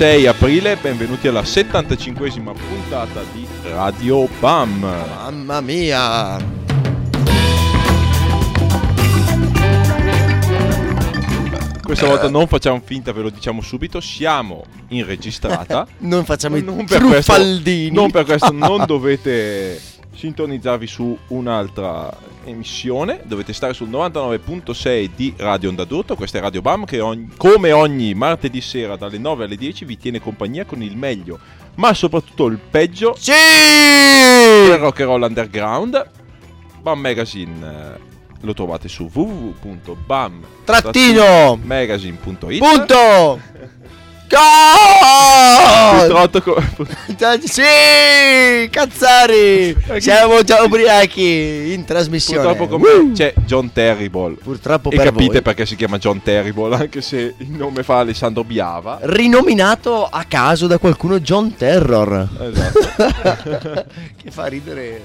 6 aprile, benvenuti alla 75esima puntata di Radio BAM. Mamma mia! Questa volta non facciamo finta, ve lo diciamo subito, siamo in registrata. Non facciamo i non per questo, truffaldini. non per questo non dovete sintonizzarvi su un'altra emissione, dovete stare sul 99.6 di Radio Onda d'Urto, questa è Radio BAM che ogni- come ogni martedì sera dalle 9 alle 10 vi tiene compagnia con il meglio, ma soprattutto il peggio Sì! del rock and roll underground. BAM Magazine eh, lo trovate su www.bam Trattino! magazine.it Punto! Purtroppo, co- Sì! Cazzari! Siamo già ubriachi in trasmissione. purtroppo come c'è John Terrible. Purtroppo E per capite voi. perché si chiama John Terrible, anche se il nome fa Alessandro Biava. Rinominato a caso da qualcuno John Terror. Esatto. che fa ridere.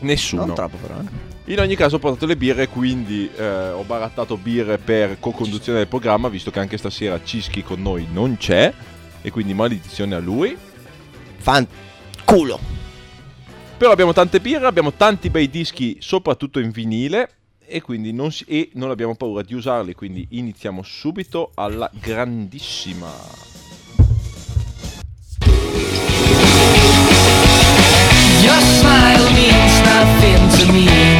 Nessuno. Non troppo però. eh. In ogni caso ho portato le birre, quindi eh, ho barattato birre per co-conduzione del programma, visto che anche stasera Cischi con noi non c'è. E quindi maledizione a lui. Fan culo. Però abbiamo tante birre, abbiamo tanti bei dischi, soprattutto in vinile. E quindi non, si- e non abbiamo paura di usarli, quindi iniziamo subito alla grandissima. Your smile means nothing to me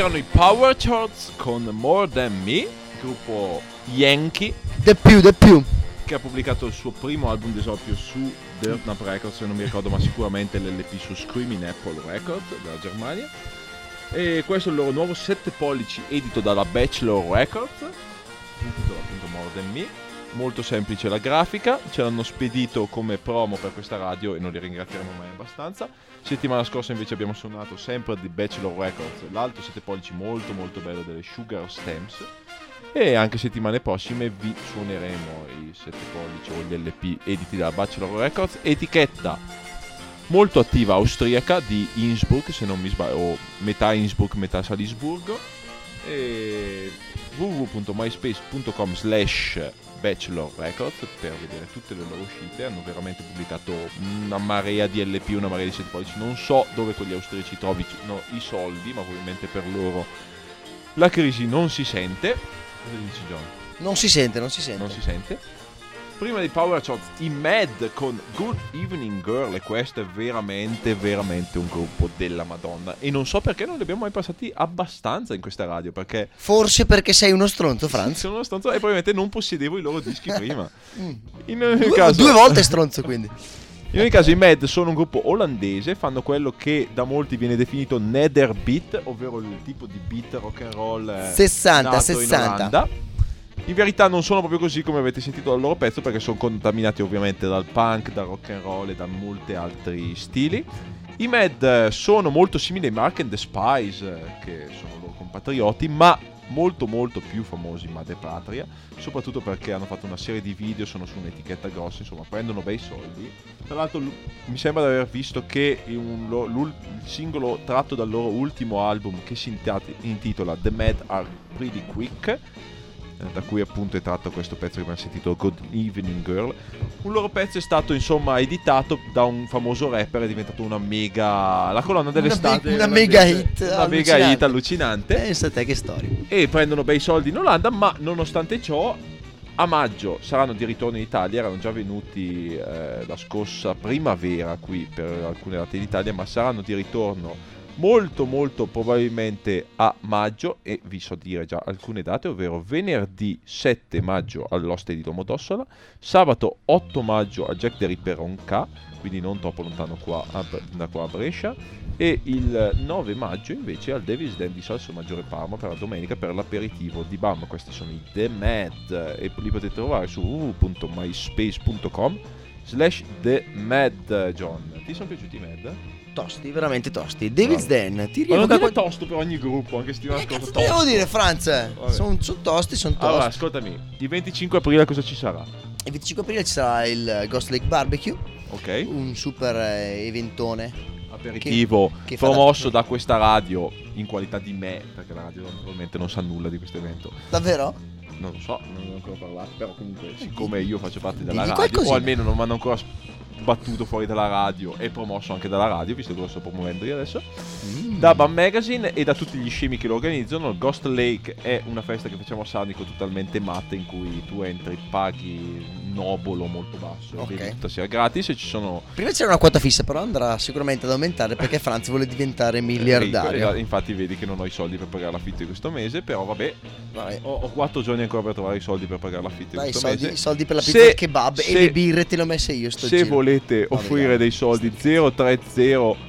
erano i Power Charts con More Than Me, gruppo Yankee, De più, de più. che ha pubblicato il suo primo album d'esordio su Dirt Nap Records, se non mi ricordo, ma sicuramente l'LP su Screaming Apple Records della Germania. E questo è il loro nuovo 7 pollici edito dalla Bachelor Records, intitolato appunto More Than Me. Molto semplice la grafica, ce l'hanno spedito come promo per questa radio e non li ringrazieremo mai abbastanza. Settimana scorsa invece abbiamo suonato sempre di Bachelor Records, l'altro 7 pollici molto molto bello delle Sugar Stamps. E anche settimane prossime vi suoneremo i 7 pollici o gli LP editi da Bachelor Records, etichetta molto attiva austriaca di Innsbruck, se non mi sbaglio, metà Innsbruck, metà Salisburgo. E www.myspace.com slash Bachelor Records per vedere tutte le loro uscite. Hanno veramente pubblicato una marea di LP, una marea di 7 pollici. Non so dove quegli austriaci trovino i soldi, ma probabilmente per loro la crisi non si sente. Cosa dici John? Non si sente, non si sente. Non si sente. Prima dei Power Shots, i Mad con Good Evening Girl e questo è veramente, veramente un gruppo della Madonna. E non so perché non li abbiamo mai passati abbastanza in questa radio, perché Forse perché sei uno stronzo, Franz. sono uno stronzo e probabilmente non possedevo i loro dischi prima. In ogni Mm. Due, caso, due volte stronzo, quindi. in ogni caso i Mad sono un gruppo olandese, fanno quello che da molti viene definito nether beat, ovvero il tipo di beat rock and roll eh, 60, nato in 60. In verità non sono proprio così come avete sentito dal loro pezzo perché sono contaminati ovviamente dal punk, dal rock and roll e da molti altri stili. I Mad sono molto simili ai Mark and the Spies, eh, che sono loro compatrioti, ma molto molto più famosi in madre patria, soprattutto perché hanno fatto una serie di video, sono su un'etichetta grossa, insomma prendono bei soldi. Tra l'altro mi sembra di aver visto che un il singolo tratto dal loro ultimo album che si inti- intitola The Mad Are Pretty Quick, da cui appunto è tratto questo pezzo che abbiamo sentito Good Evening Girl. Un loro pezzo è stato insomma editato da un famoso rapper, è diventato una mega... la colonna dell'estate. me- una mega hit Una mega hit allucinante Pensa a te che storia. e prendono bei soldi in Olanda, ma nonostante ciò a maggio saranno di ritorno in Italia, erano già venuti eh, la scorsa primavera qui per alcune date d'Italia, ma saranno di ritorno molto molto probabilmente a maggio e vi so dire già alcune date, ovvero venerdì 7 maggio all'Oste di Domodossola, sabato 8 maggio a Jack the Ripper K, quindi non troppo lontano qua a da qua a Brescia, e il 9 maggio invece al Davis Den di Salso Maggiore Parma per la domenica per l'aperitivo di BAM. Questi sono i The Mad e li potete trovare su www.myspace.com slash The Mad John. Ti sono piaciuti i Mad? Tosti, veramente tosti. David's Den, ti Ma non dire tosto per ogni gruppo, anche settimana Che scorsa. ti devo dire, Franz? Sono tosti, sono tosti. Allora, ascoltami, il 25 aprile cosa ci sarà? Il 25 aprile ci sarà il Ghost Lake Barbecue, Ok? un super eh, eventone. Aperitivo che fa promosso da- da questa radio in qualità di me, perché la radio naturalmente non sa nulla di questo evento. Davvero? Non lo so, non ne ho ancora parlato, però comunque siccome io faccio parte della Digli radio, qualcosina. o almeno non mi hanno ancora battuto fuori dalla radio e promosso anche dalla radio, visto che lo sto promuovendo io adesso, Mm. da Bam Magazine e da tutti gli scemi che lo organizzano. Ghost Lake è una festa che facciamo a Sanico totalmente matta in cui tu entri, paghi un obolo molto basso, Ok. bevi tutta sera gratis e ci sono Prima c'era una quota fissa, però andrà sicuramente ad aumentare perché Franz vuole diventare ricco. miliardario. Infatti vedi che non ho i soldi per pagare l'affitto di questo mese, però vabbè, ho, ho quattro giorni ancora per trovare i soldi per pagare l'affitto Dai, di questo soldi, mese. i soldi per la Se- pizza al kebab se- e le birre te le ho messe io sto Se giro. volete No, offrire dei soldi 030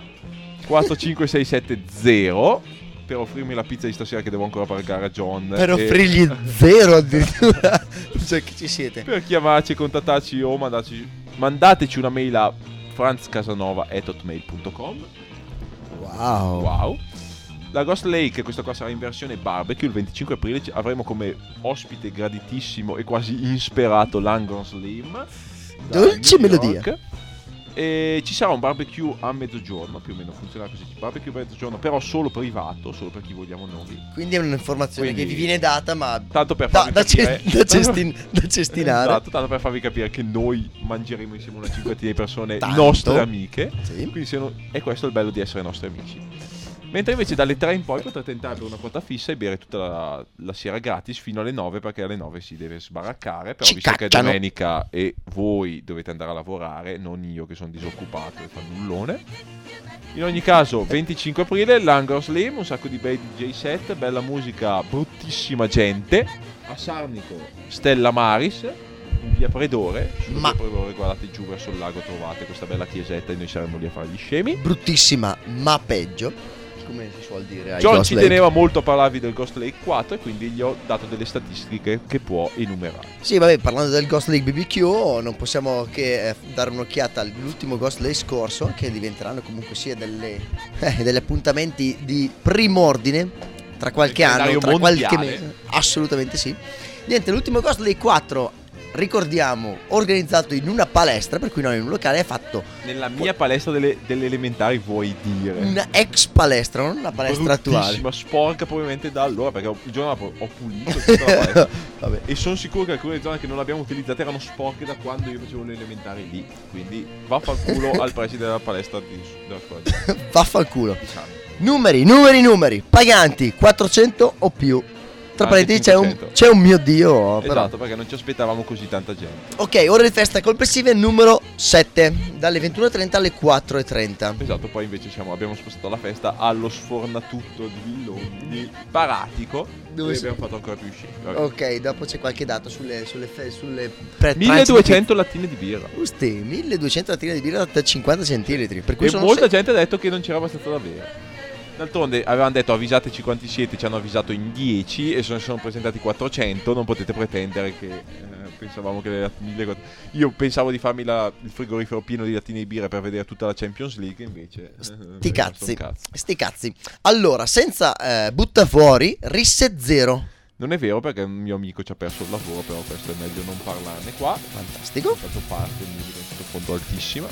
45670 per offrirmi la pizza di stasera che devo ancora pagare a John. Per e offrirgli zero addirittura. cioè, che ci siete? Per chiamarci, contattarci o mandarci, mandateci una mail a franzcasanova.hotmail.com Wow. Wow. La Ghost Lake, questa qua sarà in versione barbecue, il 25 aprile avremo come ospite graditissimo e quasi insperato Langon Slim. Dolce melodia. York. E ci sarà un barbecue a mezzogiorno, più o meno funzionerà così. Barbecue a mezzogiorno, però solo privato, solo per chi vogliamo noi. Quindi è un'informazione Quindi- che vi viene data, ma Tanto per farvi da, capire. da cestin- da cestinare. Esatto, tanto per farvi capire che noi mangeremo insieme una cinquantina di persone Tanto. nostre amiche. Sì. Quindi siano- è questo il bello di essere nostri amici. Mentre invece dalle 3 in poi potrete entrare per una quota fissa e bere tutta la, la sera gratis fino alle 9 perché alle 9 si deve sbaraccare. Però Ci visto che è cacciano. domenica e voi dovete andare a lavorare, non io che sono disoccupato e fa nullone, In ogni caso, 25 aprile, l'Angor Slim, un sacco di bei DJ set, bella musica, bruttissima gente. A Sarnico, Stella Maris, in via Predore. Ma- via Predore, guardate giù verso il lago, trovate questa bella chiesetta e noi saremo lì a fare gli scemi. Bruttissima, ma peggio. Come si suol dire John ci Lake. teneva molto a parlarvi del Ghost Lake 4 e quindi gli ho dato delle statistiche che può enumerare. Sì, vabbè, parlando del Ghost Lake BBQ, non possiamo che eh, dare un'occhiata all'ultimo Ghost Lake scorso, che diventeranno comunque sia delle, eh, degli appuntamenti di prim'ordine tra qualche anno, tra qualche mondiale. mese. Assolutamente sì. Niente, l'ultimo Ghost Lake 4, ricordiamo, organizzato in una palestra, per cui non in un locale, è fatto Nella mia palestra delle, delle elementari vuoi dire. una ex palestra, non una palestra attuale. Bruttissima, sporca probabilmente da allora perché il giorno dopo ho pulito tutta la palestra. E sono sicuro che alcune zone che non abbiamo utilizzato erano sporche da quando io facevo le elementari lì. Quindi vaffanculo al preside della palestra di, della scuola. Vaffanculo. Diciamo. Numeri, numeri, numeri. Paganti 400 o più. Tra parentesi c'è un, 500. c'è un mio dio. Però. Esatto, perché non ci aspettavamo così tanta gente. Ok, ore di festa complessive numero 7. Dalle 21.30 alle 4.30. Esatto, poi invece siamo- abbiamo spostato la festa allo sfornatutto di Villoni di Paratico. Dove si- abbiamo fatto ancora più. Vabbè. Ok, dopo c'è qualche dato sulle, sulle, fe- sulle pre- 1200 lattine di birra. Usti, 1200 lattine di birra da 50 centilitri. Per cui E molta gente ha detto che non c'era abbastanza da bere. D'altronde avevano detto avvisateci quanti siete, ci hanno avvisato in 10 e se ne sono presentati 400, non potete pretendere che eh, pensavamo che le lat- 1400 Io pensavo di farmi la- il frigorifero pieno di lattine di birra per vedere tutta la Champions League, invece... eh, Sti cazzi. Sti cazzi. Allora, senza eh, butta fuori, risse zero. Non è vero perché un mio amico ci ha perso il lavoro, però questo è meglio non parlarne qua. Fantastico. Faccio parte, mi è sottofondo altissima.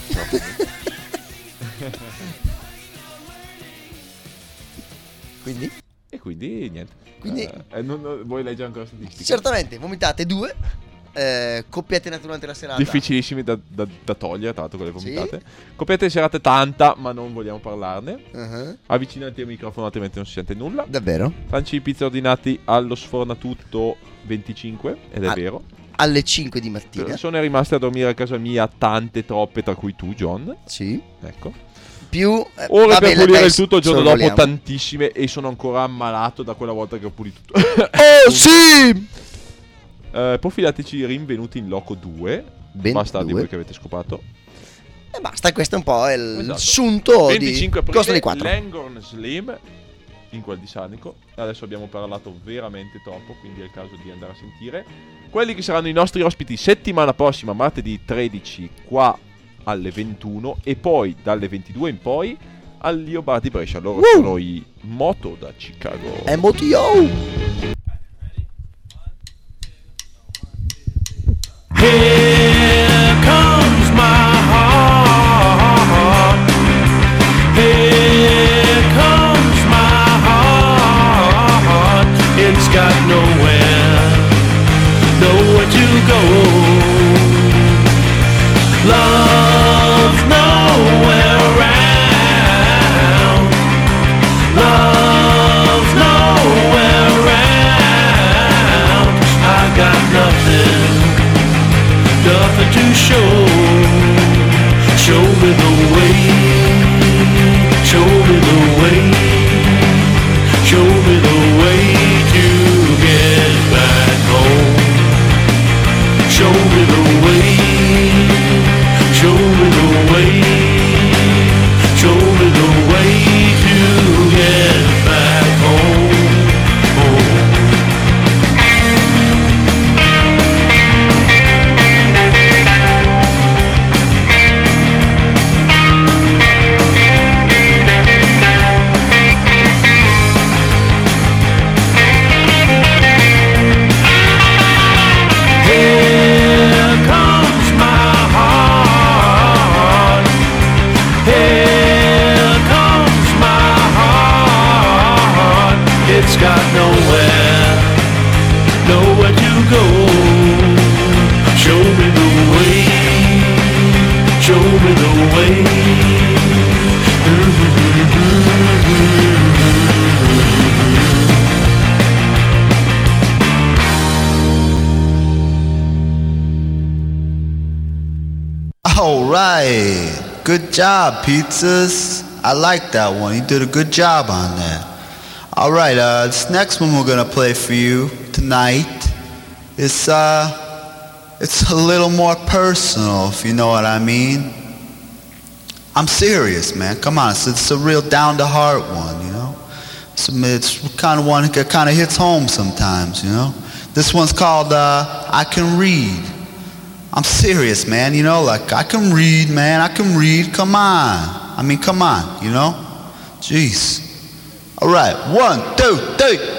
Quindi, e quindi niente. Quindi- Eh, eh, non- non- vuoi leggere ancora statistiche? certamente, vomitate due. Eh, coppiate durante la serata. difficilissimi da, da- da togliere, tra l'altro, quelle Sì? vomitate. Copiate di serate tanta, ma non vogliamo parlarne. Uh-huh. Avvicinati al microfono, altrimenti non si sente nulla. Davvero? Franci di pizza ordinati allo sfornatutto 25, ed è Ah, vero. Alle 5 di mattina. Sono rimaste a dormire a casa mia tante, troppe, tra cui tu, John. Sì. Ecco. Più... eh, Ore vabbè, per pulire il tutto il giorno dopo, sorvoliamo. tantissime, e sono ancora ammalato da quella volta che ho pulito tutto. Oh sì! Eh, profilateci rinvenuti in loco 2. Ben Basta di due. voi che avete scopato. E basta, questo è un po' il Esatto. sunto 25 di Costa di 4. Langorn Slim in quel di Sanico. Adesso abbiamo parlato veramente troppo, quindi è il caso di andare a sentire quelli che saranno i nostri ospiti settimana prossima, martedì 13, qua alle 21 e poi dalle 22 in poi al Lio Bar di Brescia. Loro Woo! sono i Moto da Chicago. MOTO! Show All right. Good job, pizzas. I like that one. You did a good job on that. All right, uh, this next one we're gonna play for you tonight is uh, it's a little more personal, if you know what I mean. I'm serious, man. Come on, it's, it's a real down-to-heart one, you know. It's, it's kind of one that kind of hits home sometimes, you know. This one's called uh, "I Can Read." I'm serious, man. You know, like I can read, man. I can read. Come on. I mean, come on. You know. Jeez. All right. One, two, three.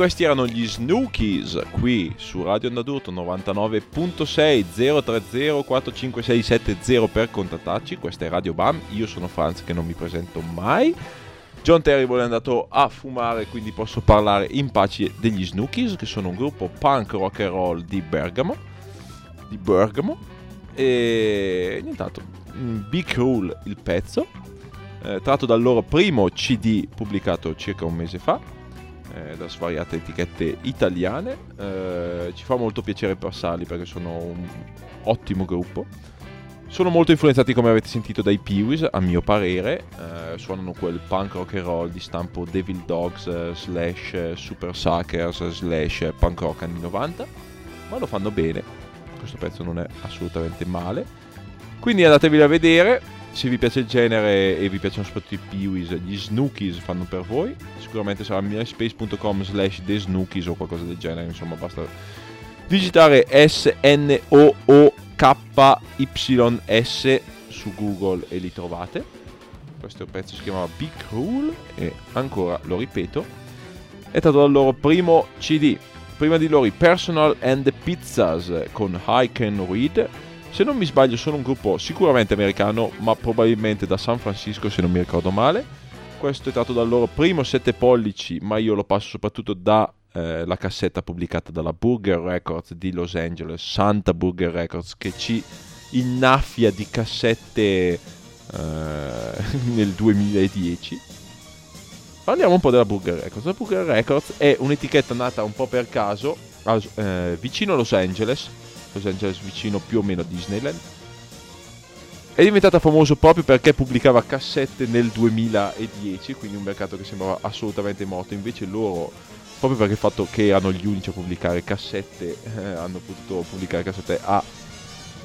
Questi erano gli Snookies qui su Radio Andadurto 99.6 030 45670 per contattarci. Questa è Radio Bam. Io sono Franz che non mi presento mai. John Terrible è andato a fumare, quindi posso parlare in pace degli Snookies, che sono un gruppo punk rock and roll di Bergamo. Di Bergamo. E nient'altro. Big Rule il pezzo. eh, tratto dal loro primo CD pubblicato circa un mese fa eh, da svariate etichette italiane. Eh, ci fa molto piacere passarli perché sono un ottimo gruppo. Sono molto influenzati, come avete sentito, dai Peewees, a mio parere. Eh, suonano quel punk rock and roll di stampo Devil Dogs eh, slash eh, Super Suckers slash eh, punk rock anni 90. Ma lo fanno bene. Questo pezzo non è assolutamente male. Quindi andatevi a vedere. Se vi piace il genere e vi piacciono soprattutto i Peewees, gli Snookies fanno per voi. Sicuramente sarà myspace.com slash The Snookies o qualcosa del genere. Insomma, basta digitare S-N-O-O-K-Y-S su Google e li trovate. Questo pezzo si chiamava Big Rule e ancora lo ripeto, è stato dal loro primo CD. Prima di loro i Personal and the Pizzas con I Can Read. Se non mi sbaglio sono un gruppo sicuramente americano, ma probabilmente da San Francisco se non mi ricordo male. Questo è stato dal loro primo 7 pollici, ma io lo passo soprattutto da eh, cassetta pubblicata dalla Burger Records di Los Angeles, Santa Burger Records, che ci innaffia di cassette eh, nel 2010. Parliamo un po' della Burger Records. La Burger Records è un'etichetta nata un po' per caso eh, vicino a Los Angeles, Los Angeles vicino più o meno a Disneyland. È diventata famoso proprio perché pubblicava cassette nel 2010, quindi un mercato che sembrava assolutamente morto. Invece loro proprio perché il fatto che erano gli unici a pubblicare cassette, eh, hanno potuto pubblicare cassette a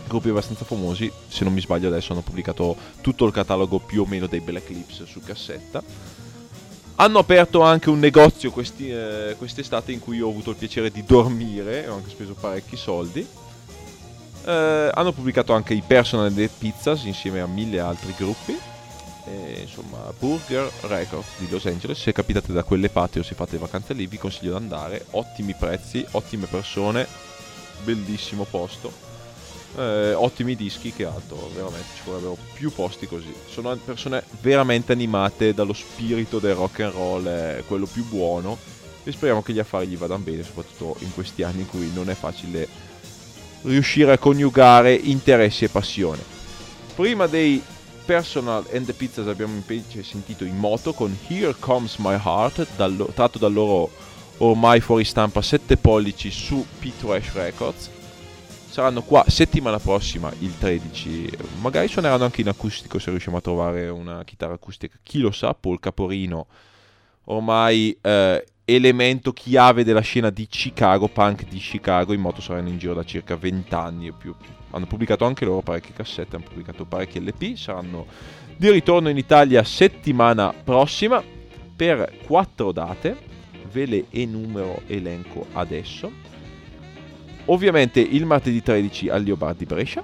gruppi abbastanza famosi. Se non mi sbaglio, adesso hanno pubblicato tutto il catalogo più o meno dei Black Lips su cassetta. Hanno aperto anche un negozio questi, eh, quest'estate in cui ho avuto il piacere di dormire, ho anche speso parecchi soldi. Eh, hanno pubblicato anche i Personal the Pizzas insieme a mille altri gruppi. E, insomma, Burger Records di Los Angeles. Se capitate da quelle parti o se fate vacanze lì, vi consiglio di andare. Ottimi prezzi, ottime persone, bellissimo posto. Eh, ottimi dischi, che altro, veramente ci vorrebbero più posti così. Sono persone veramente animate dallo spirito del rock and roll, eh, quello più buono. E speriamo che gli affari gli vadano bene, soprattutto in questi anni in cui non è facile riuscire a coniugare interessi e passione. Prima dei Personal and the Pizzas abbiamo invece sentito in moto con Here Comes My Heart, dal lo- tratto dal loro ormai fuori stampa 7 pollici su P-Trash Records. Saranno qua settimana prossima, il 13. Magari suoneranno anche in acustico se riusciamo a trovare una chitarra acustica. Chi lo sa, Paul Caporino, ormai eh, elemento chiave della scena di Chicago, punk di Chicago. In moto saranno in giro da circa 20 anni o più. Hanno pubblicato anche loro parecchie cassette, hanno pubblicato parecchi LP. Saranno di ritorno in Italia settimana prossima per quattro date. Ve le enumero elenco adesso. Ovviamente il martedì 13 al Leopardi di Brescia,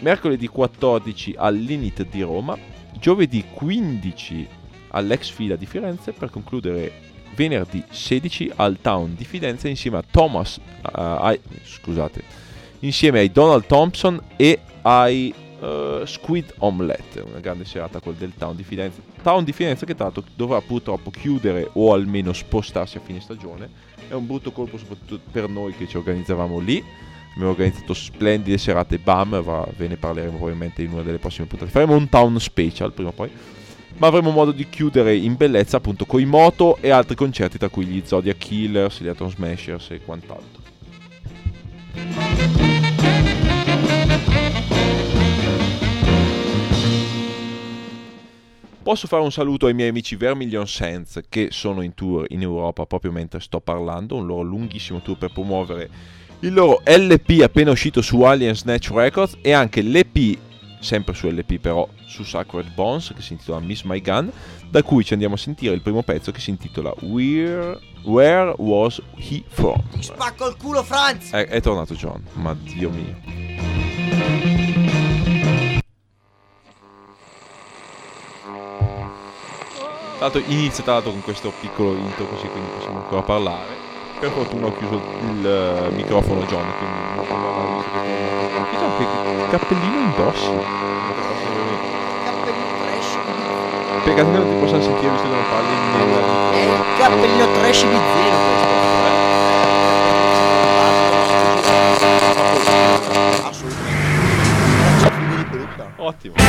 mercoledì 14 all'Init di Roma, giovedì 15 all'Ex Fila di Firenze per concludere venerdì 16 al Town di Firenze insieme a Thomas, uh, ai, scusate, insieme ai Donald Thompson e ai uh, Squid Omelette, una grande serata quel del Town di Firenze. Town di Firenze che tra l'altro dovrà purtroppo chiudere o almeno spostarsi a fine stagione. È un brutto colpo soprattutto per noi che ci organizzavamo lì. Abbiamo organizzato splendide serate BAM, va- ve ne parleremo probabilmente in una delle prossime puntate. Faremo un town special prima o poi. Ma avremo modo di chiudere in bellezza appunto coi moto e altri concerti tra cui gli Zodiac Killers, gli Atom Smashers e quant'altro. Posso fare un saluto ai miei amici Vermilion Sands che sono in tour in Europa proprio mentre sto parlando, un loro lunghissimo tour per promuovere il loro LP appena uscito su Alien Snatch Records e anche l'EP, sempre su LP però su Sacred Bones che si intitola Miss My Gun, da cui ci andiamo a sentire il primo pezzo che si intitola Where, Where Was He From? Ti spacco il culo Franz! È, è tornato John, ma dio mio. Tanto inizia tra l'altro con questo piccolo intro così quindi possiamo ancora parlare. Per fortuna ho chiuso il uh, microfono John, quindi non ho visto che cappellino indossi. Cappellino trash. Peccato che non ti possano sentire visto che non parli nella... È il cappellino trash di zero questo. Eh. Assolutamente. Ottimo.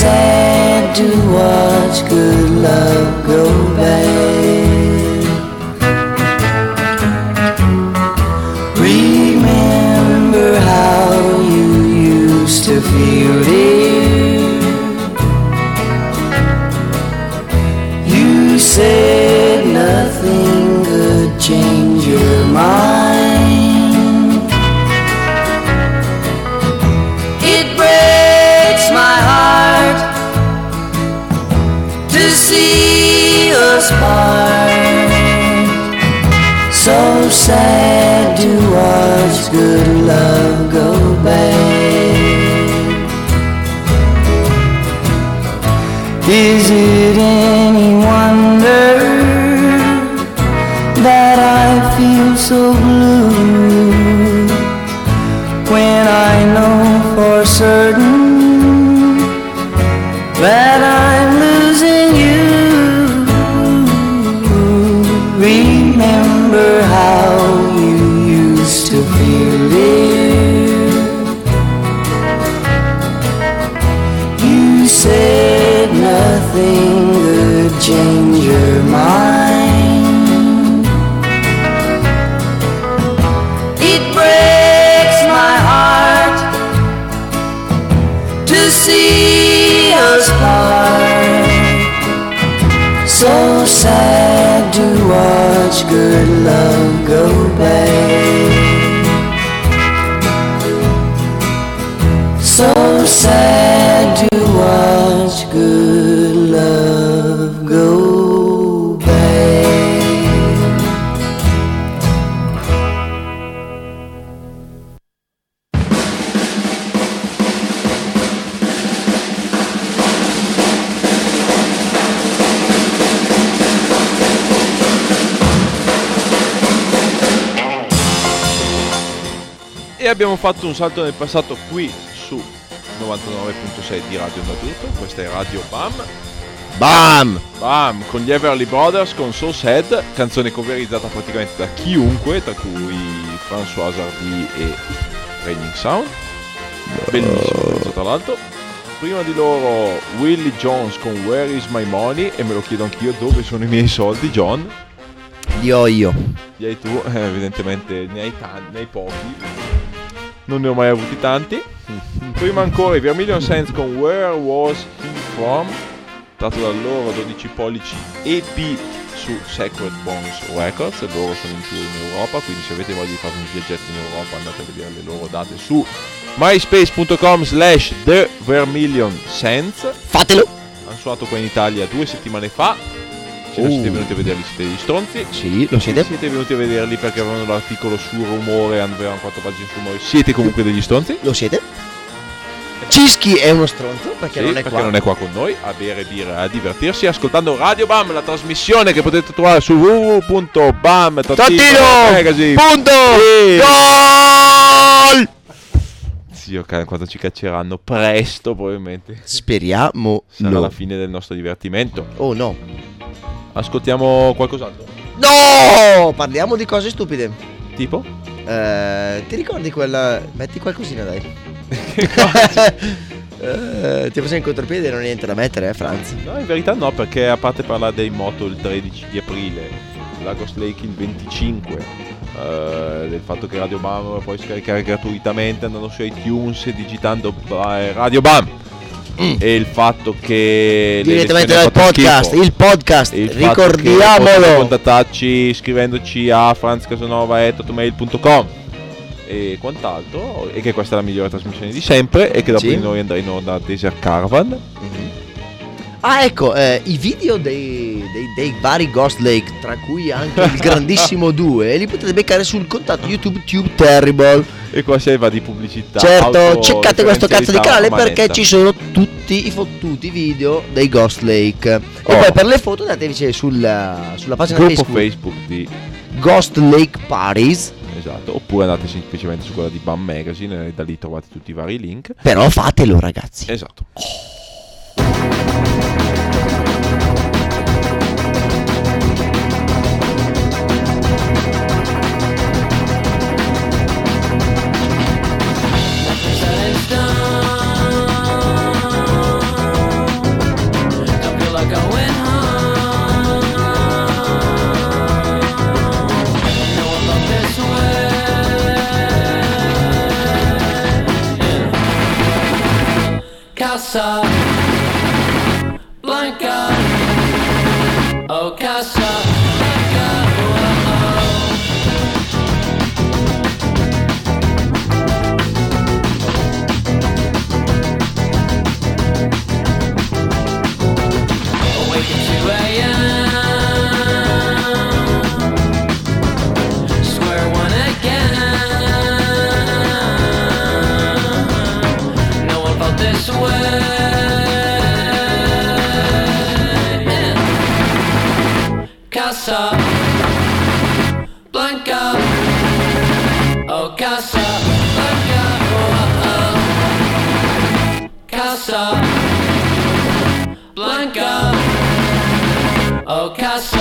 Sad to watch good love go bad. Remember how you used to feel it. Good love go bad. Fatto un salto nel passato qui su 99.6 di Radio Onda Tutto. Questa è Radio Bam. Bam! Bam! Con gli Everly Brothers con So Sad, canzone coverizzata praticamente da chiunque, tra cui François Hardy e Raining Sound. Bellissimo tra l'altro. Prima di loro Willie Jones con Where is my money? E me lo chiedo anch'io dove sono i miei soldi, John. Li ho io. Li hai tu, eh, evidentemente ne hai tanti, ne hai pochi. Non ne ho mai avuti tanti. Prima ancora i Vermilion Sands con Where Was He From? Dato dal loro 12 pollici EP su Sacred Bones Records. Loro sono in tour in Europa, quindi se avete voglia di fare un viaggetto in Europa andate a vedere le loro date su myspace.com slash The Vermilion Sands. Fatelo! Hanno suonato qua in Italia due settimane fa. Se non Uh. siete venuti a vederli siete degli stronzi. Sì, lo siete? Siete venuti a vederli perché avevano l'articolo sul rumore, avevano quattro pagine sul rumore. Siete comunque degli stronzi? Lo siete? Cischi è uno stronzo perché Sì, non è perché qua. non è qua con noi a bere birra, a divertirsi ascoltando Radio Bam, la trasmissione che potete trovare su www.bam Trattino! Magazine. Punto! Sì. Ca- quando ci cacceranno presto probabilmente Speriamo sarà no. la fine del nostro divertimento. Oh no. Ascoltiamo qualcos'altro. No! Parliamo di cose stupide. Tipo? Eh, ti ricordi quella... Metti qualcosina dai. Eh, ti sei in contropiede e non hai niente da mettere, eh, Franz? No, in verità no, perché a parte parlare dei moto il 13 di aprile, la Ghost Lake il 25, eh, del fatto che Radio Bam lo puoi scaricare gratuitamente andando su iTunes e digitando Radio Bam. E il fatto che Direttamente dal podcast, schifo. il podcast, il ricordiamolo. contattarci scrivendoci a franzcasanova.com e quant'altro e che questa è la migliore trasmissione di sempre e che dopo Sì. di noi andrà in onda Desert Caravan Ah, ecco, eh, i video dei, dei- dei vari Ghost Lake, tra cui anche il grandissimo 2, li potete beccare sul contatto YouTube Tube Terrible. E qua si va di pubblicità Certo, cercate questo cazzo di canale perché ci sono tutti i fottuti video dei Ghost Lake. E Oh. poi per le foto andatevi sulla, sulla pagina gruppo Facebook, Facebook di Ghost Lake Paris. esatto oppure andate semplicemente su quella di BAM Magazine e da lì trovate tutti i vari link Però fatelo ragazzi. esatto Set Casa Blanca. Oh, Casa Oh,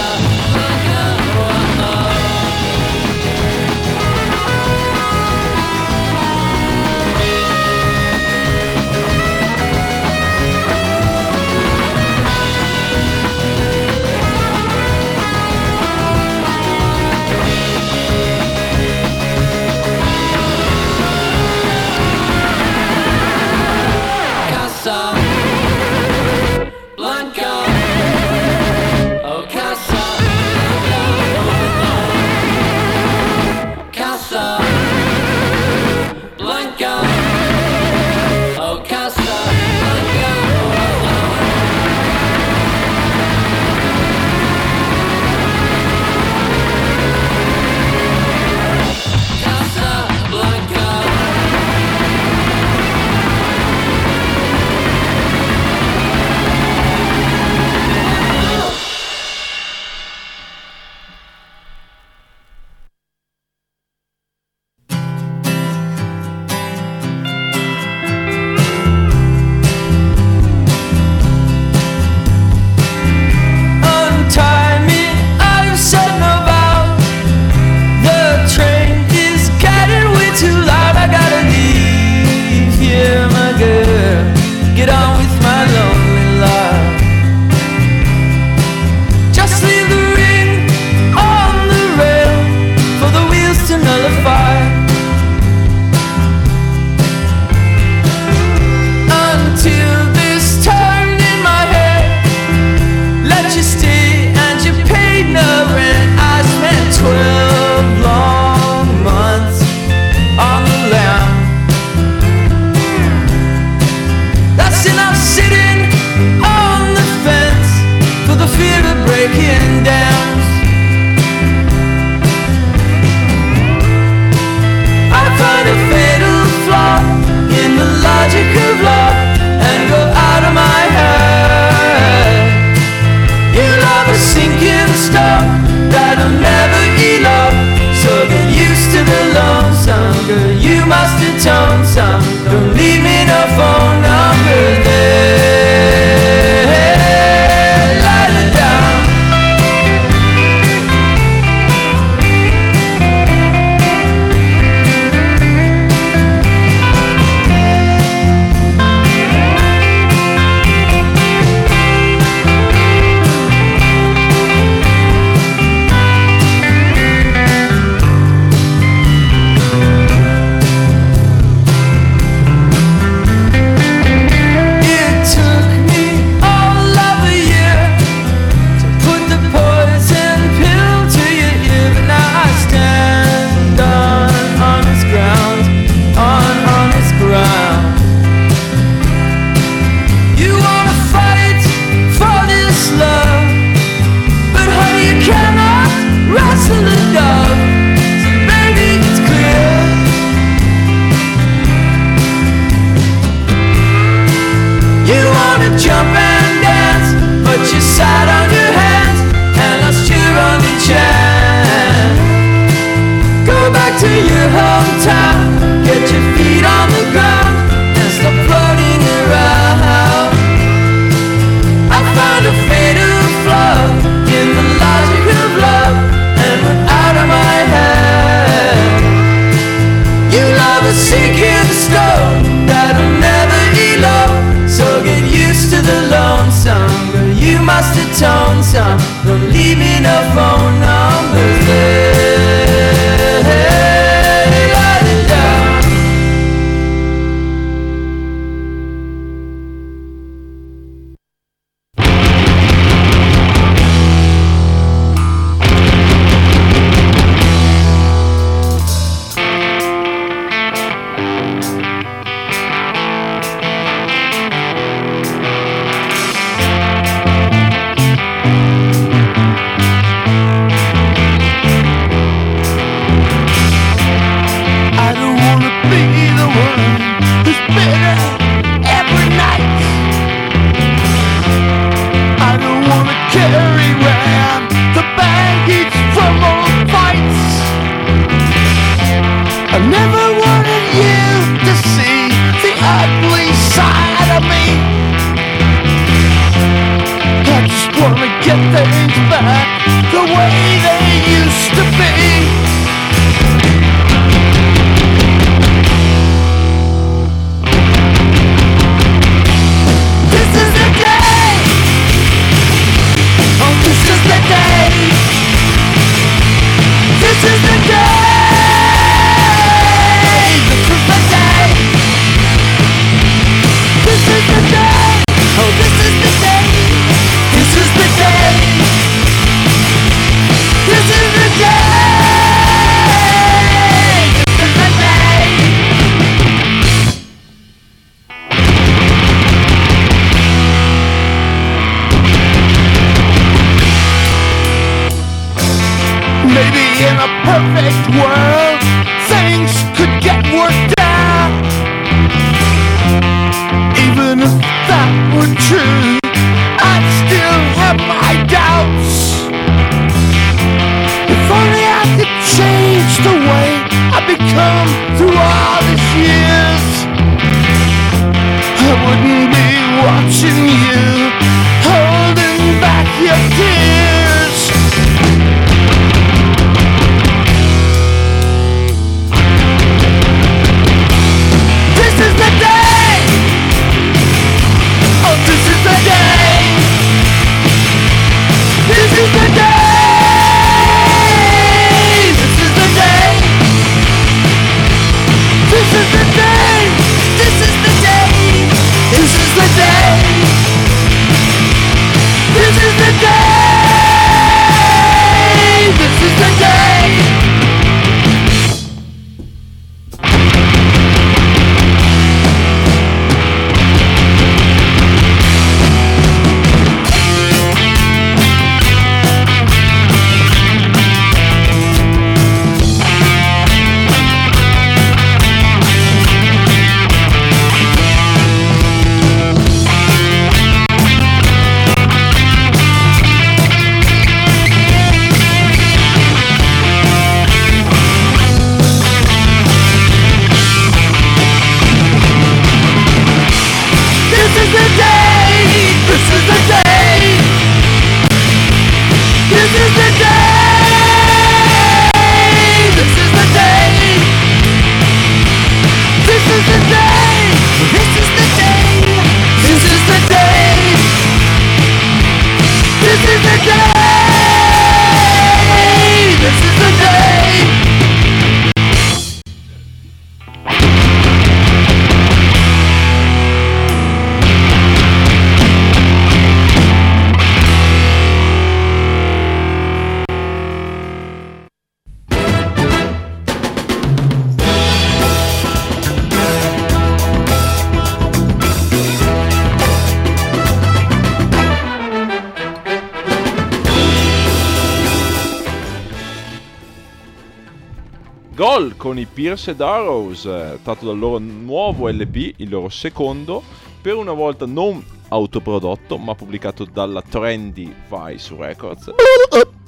con i Pierce Arrows, eh, tratto dal loro nuovo LP, il loro secondo, per una volta non autoprodotto, ma pubblicato dalla Trendy Vice Records.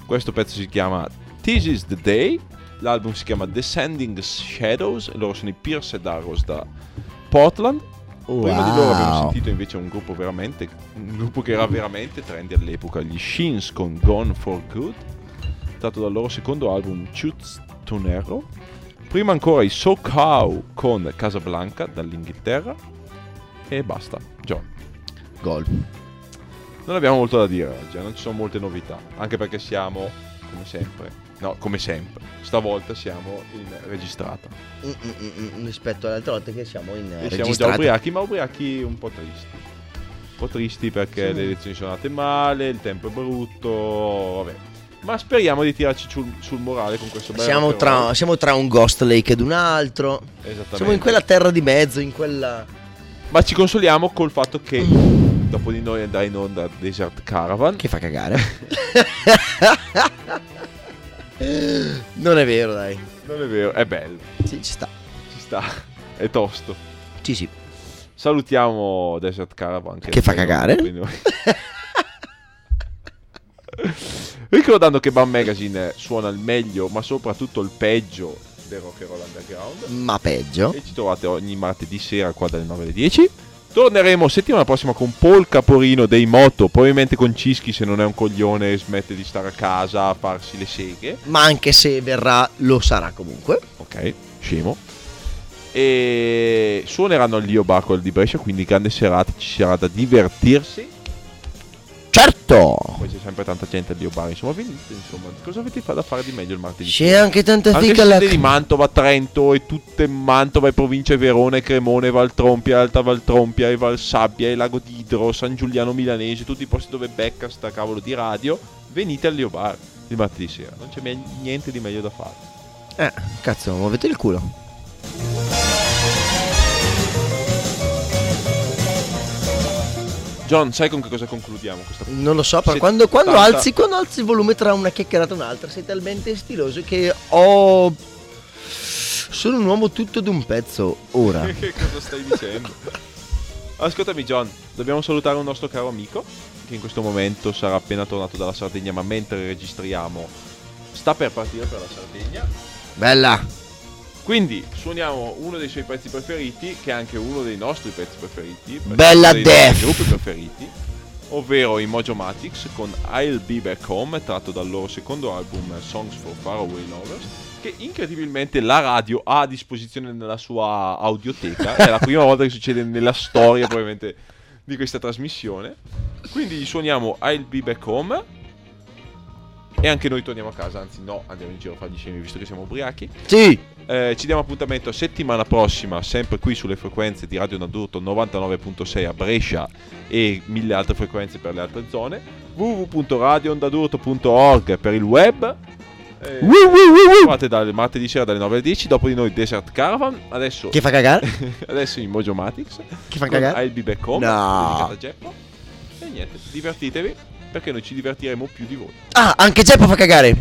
Questo pezzo si chiama This is the Day, l'album si chiama Descending Shadows, loro sono i Pierce Arrows da Portland. Prima di loro abbiamo Wow. sentito invece un gruppo veramente, un gruppo che era veramente trendy all'epoca, gli Shins con Gone for Good, tratto dal loro secondo album Chutes Tonero. Prima ancora i So Cow con Casablanca dall'Inghilterra. E basta. John. Gol. Non abbiamo molto da dire oggi, non ci sono molte novità. Anche perché siamo, come sempre, no, come sempre, stavolta siamo in registrata. Mm, mm, mm, mm, rispetto alle altre volte che siamo in E siamo già ubriachi, ma ubriachi un po' tristi. Un po' tristi perché le elezioni sono andate male, il tempo è brutto, vabbè. Ma speriamo di tirarci sul, sul morale con questo bello Siamo tra, siamo tra un Ghost Lake ed un altro. Esattamente. Siamo in quella terra di mezzo, in quella. Ma ci consoliamo col fatto che dopo di noi andrà in onda Desert Caravan. Che fa cagare. non è vero, dai. Non è vero, è bello, Sì, ci sta. ci sta, è tosto. Sì, sì. Salutiamo Desert Caravan Che fa vengono cagare. Ricordando che Bam Magazine suona il meglio, ma soprattutto il peggio del rock and roll underground. Ma peggio. E ci trovate ogni martedì sera qua dalle 9 alle 10. Torneremo settimana prossima con Paul Caporino dei Moto, probabilmente con Cischi se non è un coglione e smette di stare a casa a farsi le seghe. Ma anche se verrà, lo sarà comunque. Ok, scemo. E suoneranno al Lio Bar di Brescia, quindi grande serata, ci sarà da divertirsi. Certo! Poi c'è sempre tanta gente al Lio Bar, insomma, venite, insomma, cosa avete fa da fare di meglio il martedì? C'è anche tanta Anche fica la. di Mantova, Trento e tutte Mantova e province Verona e Cremone, Valtrompia, Alta Valtrompia e Valsabbia e Lago d'Idro, San Giuliano Milanese, tutti i posti dove becca sta cavolo di radio, venite al Lio Bar il martedì sera, non c'è niente di meglio da fare. Eh, cazzo, muovete il culo. John, sai con che cosa concludiamo questa Non lo so, però quando, quando alzi, quando alzi il volume tra una chiacchierata e un'altra sei talmente stiloso che ho... Sono un uomo tutto d'un pezzo ora. che cosa stai dicendo? Ascoltami John, dobbiamo salutare un nostro caro amico che in questo momento sarà appena tornato dalla Sardegna, ma mentre registriamo sta per partire per la Sardegna. Bella! Quindi suoniamo uno dei suoi pezzi preferiti, che è anche uno dei nostri pezzi preferiti. Bella Def. gruppi preferiti, ovvero i Mojomatics con I'll Be Back Home, tratto dal loro secondo album Songs for Faraway Lovers, che incredibilmente la radio ha a disposizione nella sua audioteca. è la prima volta che succede nella storia probabilmente di questa trasmissione. Quindi gli suoniamo I'll Be Back Home. E anche noi torniamo a casa, anzi no, andiamo in giro a fare gli scemi visto che siamo ubriachi. Sì. Eh, ci diamo appuntamento settimana prossima, sempre qui sulle frequenze di Radio Nadurto 99.6 a Brescia e mille altre frequenze per le altre zone. www.radioondadurto.org per il web. Eh, trovate dal martedì sera dalle 9 alle 10. Dopo di noi Desert Caravan. Adesso, Che fa cagare? adesso i Mojomatics. Che fa cagare? I'll be back home. No. E niente, divertitevi perché noi ci divertiremo più di voi. Ah, anche Geppo fa cagare.